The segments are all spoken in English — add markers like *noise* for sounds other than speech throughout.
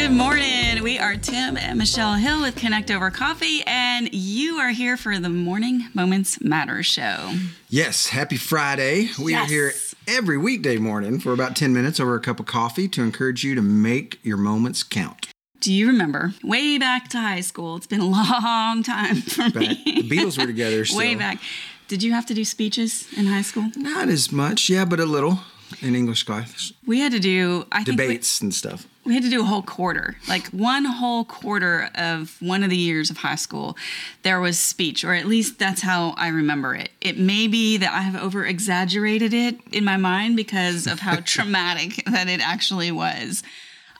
Good morning. We are Tim and Michelle Hill with Connect Over Coffee, and you are here for the Morning Moments Matter show. Yes, happy Friday. We Yes. are here every weekday morning for about 10 minutes over a cup of coffee to encourage you to make your moments count. Do you remember way back to high school? It's been a *laughs* long time for Back, me. the Beatles were together *laughs* still. way back. Did you have to do speeches in high school? Not as much, yeah, but a little in English class. We had to do I think we- Debates and stuff. we had to do a whole quarter like one whole quarter of one of the years of high school there was speech or at least that's how i remember it it may be that i have over exaggerated it in my mind because of how *laughs* traumatic that it actually was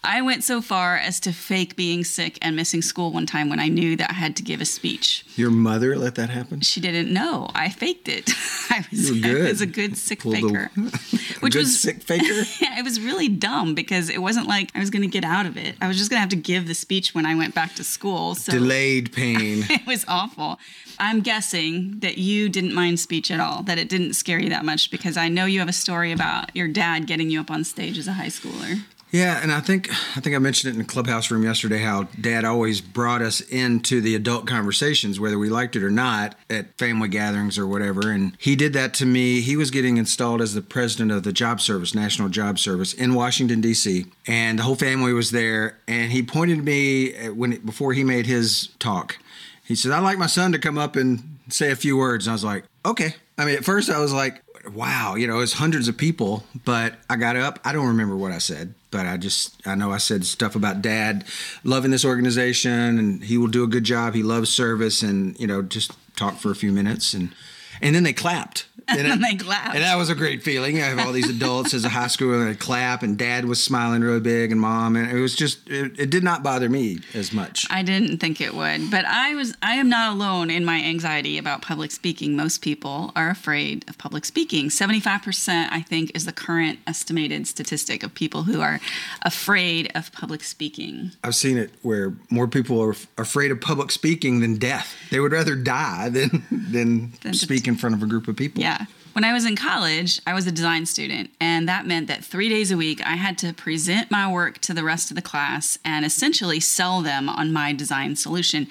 i went so far as to fake being sick and missing school one time when i knew that i had to give a speech Your mother let that happen? she didn't know i faked it *laughs* i was, You were I was a good *laughs* sick Pulled faker *laughs* A which good was sick faker? yeah, it was really dumb because it wasn't like I was going to get out of it. I was just going to have to give the speech when I went back to school. So Delayed pain. it was awful. I'm guessing that you didn't mind speech at all, that it didn't scare you that much because I know you have a story about your dad getting you up on stage as a high schooler. Yeah, and I think I think I mentioned it in the clubhouse room yesterday how dad always brought us into the adult conversations whether we liked it or not at family gatherings or whatever and he did that to me. He was getting installed as the president of the job service, National Job Service in Washington D.C. and the whole family was there and he pointed me uh, when before he made his talk. He said, "I'd like my son to come up and say a few words." And I was like, "Okay." I mean, at first I was like, wow, you know, it's hundreds of people, but I got up. I don't remember what I said, but I just, I know I said stuff about dad loving this organization and he will do a good job. He loves service and, you know, just talk for a few minutes and, and then they clapped. And, *laughs* then it- they clapped. And that was a great feeling. I have all these adults as a high schooler and they clap and dad was smiling really big and mom. And it was just, it, it did not bother me as much. I didn't think it would, but I was I am not alone in my anxiety about public speaking. Most people are afraid of public speaking. 75% I think is the current estimated statistic of people who are afraid of public speaking. I've seen it where more people are afraid of public speaking than death. They would rather die than than Than speak in front of a group of people. Yeah. When I was in college, I was a design student, and that meant that three days a week I had to present my work to the rest of the class and essentially sell them on my design solution.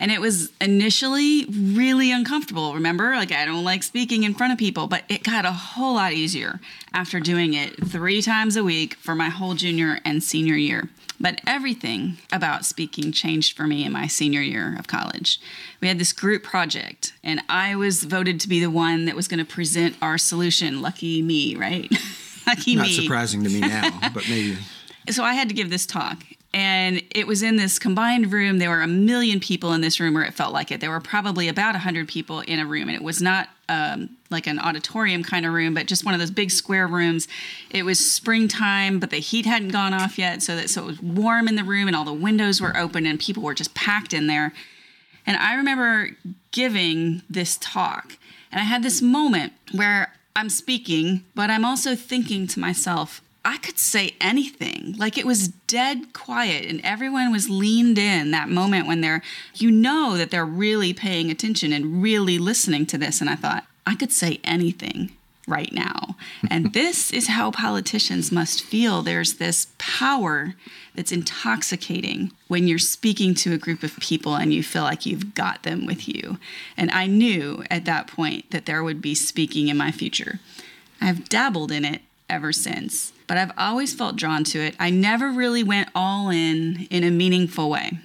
And it was initially really uncomfortable, remember? Like, I don't like speaking in front of people, but it got a whole lot easier after doing it three times a week for my whole junior and senior year. But everything about speaking changed for me in my senior year of college. We had this group project, and I was voted to be the one that was going to present our solution. Lucky me, right? *laughs* Lucky Not me Not surprising to me now, *laughs* but maybe. so I had to give this talk. And it was in this combined room. There were a million people in this room, or it felt like it. There were probably about 100 people in a room. And it was not um, like an auditorium kind of room, but just one of those big square rooms. It was springtime, but the heat hadn't gone off yet. So, that, so it was warm in the room, and all the windows were open, and people were just packed in there. And I remember giving this talk, and I had this moment where I'm speaking, but I'm also thinking to myself, I could say anything. Like it was dead quiet, and everyone was leaned in that moment when they're, you know, that they're really paying attention and really listening to this. And I thought, I could say anything right now. *laughs* And this is how politicians must feel. There's this power that's intoxicating when you're speaking to a group of people and you feel like you've got them with you. And I knew at that point that there would be speaking in my future. I've dabbled in it ever since, but I've always felt drawn to it. I never really went all in in a meaningful way.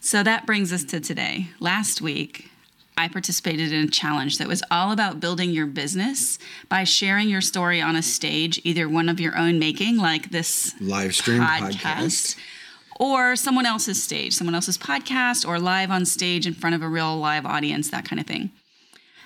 So that brings us to today. Last week, I participated in a challenge that was all about building your business by sharing your story on a stage, either one of your own making, like this Live stream podcast, podcast. or someone else's stage, someone else's podcast, or live on stage in front of a real live audience, that kind of thing.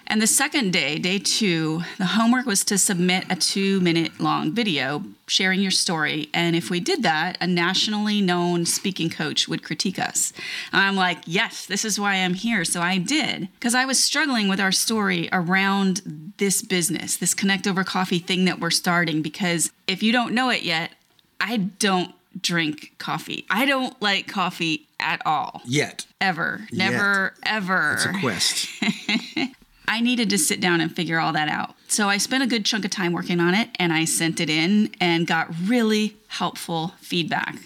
And the second day, day two, the homework was to submit a two minute long video sharing your story. And if we did that, a nationally known speaking coach would critique us. I'm like, yes, this is why I'm here. So I did, because I was struggling with our story around this business, this Connect Over Coffee thing that we're starting. Because if you don't know it yet, I don't drink coffee. I don't like coffee at all. Yet. Ever. Never, ever. It's a quest. *laughs* I needed to sit down and figure all that out. So I spent a good chunk of time working on it and I sent it in and got really helpful feedback.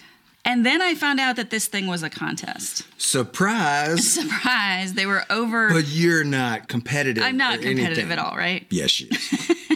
And then I found out that this thing was a contest. Surprise! *laughs* Surprise! They were over. But you're not competitive. I'm not competitive anything. at all, right? Yes, she is. *laughs*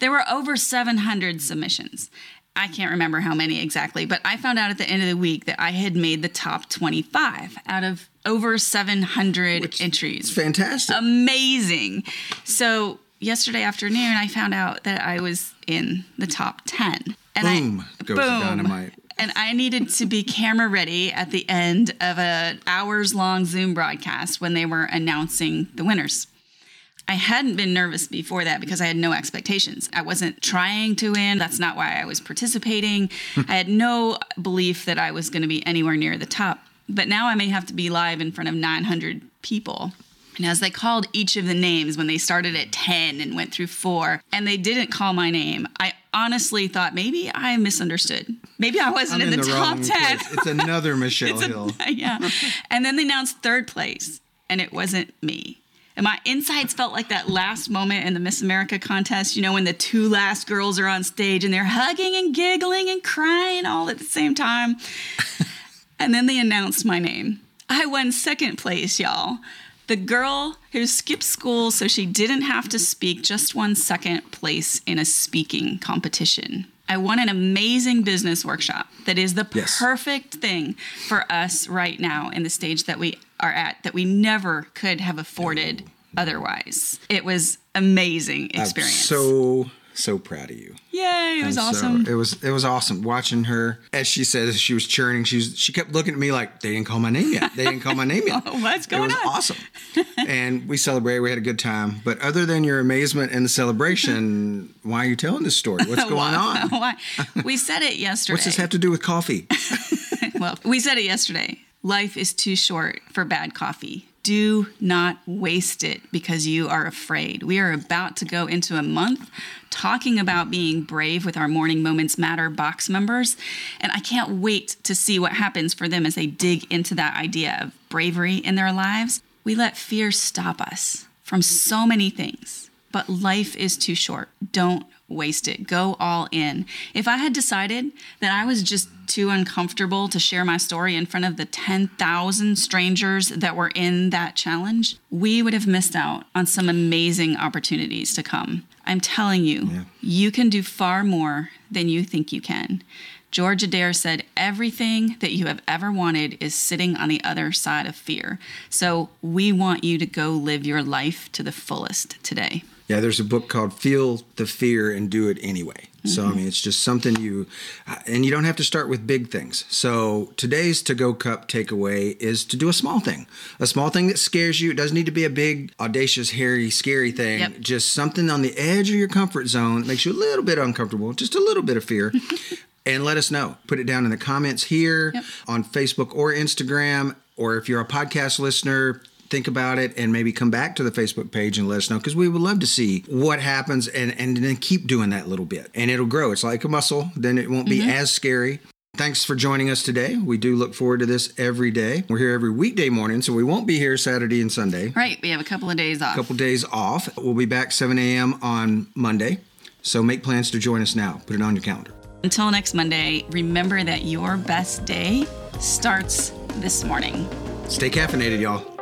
There were over 700 submissions. I can't remember how many exactly, but I found out at the end of the week that I had made the top 25 out of over 700 It's entries. fantastic. Amazing. So, yesterday afternoon, I found out that I was in the top 10. And Boom I, goes the dynamite. And I needed to be camera ready at the end of a hours long Zoom broadcast when they were announcing the winners. I hadn't been nervous before that because I had no expectations. I wasn't trying to win. That's not why I was participating. Hmm. I had no belief that I was going to be anywhere near the top. But now I may have to be live in front of 900 people. And as they called each of the names when they started at 10 and went through four, and they didn't call my name, I honestly thought maybe I misunderstood. Maybe I wasn't I'm in, the, top 10. place. It's another *laughs* Michelle It's a- Hill. *laughs* yeah. And then they announced third place, and it wasn't me. And my insides felt like that last moment in the Miss America contest, you know, when the two last girls are on stage and they're hugging and giggling and crying all at the same time. *laughs* and then they announced my name. I won second place, y'all. The girl who skipped school so she didn't have to speak just won second place in a speaking competition. I won an amazing business workshop that is the Yes. perfect thing for us right now in the stage that we are at that we never could have afforded otherwise. It was amazing I'm experience. so so proud of you. Yay, it was so awesome. it was it was awesome watching her as she said as she was churning. She was she kept looking at me like they didn't call my name yet. They didn't call my name *laughs* yet. What's It going was on? awesome, and we celebrated. We had a good time. But other than your amazement and the celebration, *laughs* why are you telling this story? What's *laughs* going Why- on? Why? We said it yesterday. What's this have to do with coffee? well, we said it yesterday. Life is too short for bad coffee. Do not waste it because you are afraid. We are about to go into a month talking about being brave with our Morning Moments Matter box members. And I can't wait to see what happens for them as they dig into that idea of bravery in their lives. We let fear stop us from so many things, but life is too short. Don't waste it. Go all in. If I had decided that I was just too uncomfortable to share my story in front of the 10,000 strangers that were in that challenge, we would have missed out on some amazing opportunities to come. I'm telling you, you can do far more than you think you can. George Addair said, Everything that you have ever wanted is sitting on the other side of fear. So we want you to go live your life to the fullest today. Yeah, there's a book called Feel the Fear and Do It Anyway. So, I mm-hmm. mean, it's just something you, uh, and you don't have to start with big things. So, today's to go cup takeaway is to do a small thing. A small thing that scares you. It doesn't need to be a big, audacious, hairy, scary thing. Yep. Just something on the edge of your comfort zone that makes you a little bit uncomfortable, just a little bit of fear. *laughs* and let us know. Put it down in the comments here Yep. on Facebook or Instagram, or if you're a podcast listener, think about it and maybe come back to the Facebook page and let us know because we would love to see what happens and and then keep doing that little bit and it'll grow. It's like a muscle, then it won't be mm-hmm. as scary. Thanks for joining us today. We do look forward to this every day. We're here every weekday morning, so we won't be here Saturday and Sunday. Right, we have a couple of days off. A couple days off. We'll be back 7 a.m. on Monday. So make plans to join us now. Put it on your calendar. Until next Monday, remember that your best day starts this morning. Stay caffeinated, y'all.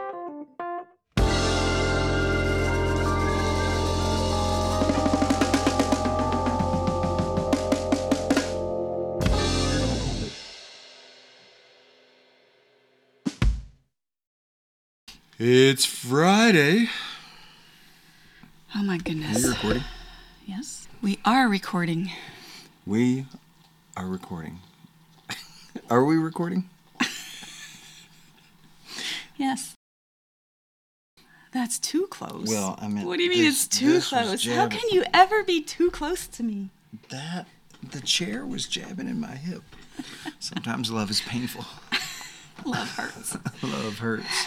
It's Friday. Oh my goodness. Are you recording? Yes, we are recording. We are recording. *laughs* are we recording? *laughs* Yes. That's too close. Well, I meant What do you mean this- it's too close? How can you ever be too close to me? That the chair was jabbing in my hip. *laughs* Sometimes love is painful. Love hurts. Love hurts.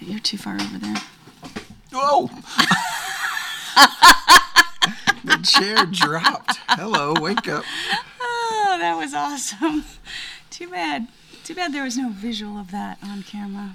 But you're too far over there. Whoa! *laughs* the chair dropped. Hello, wake up. Oh, that was awesome. Too bad. Too bad there was no visual of that on camera.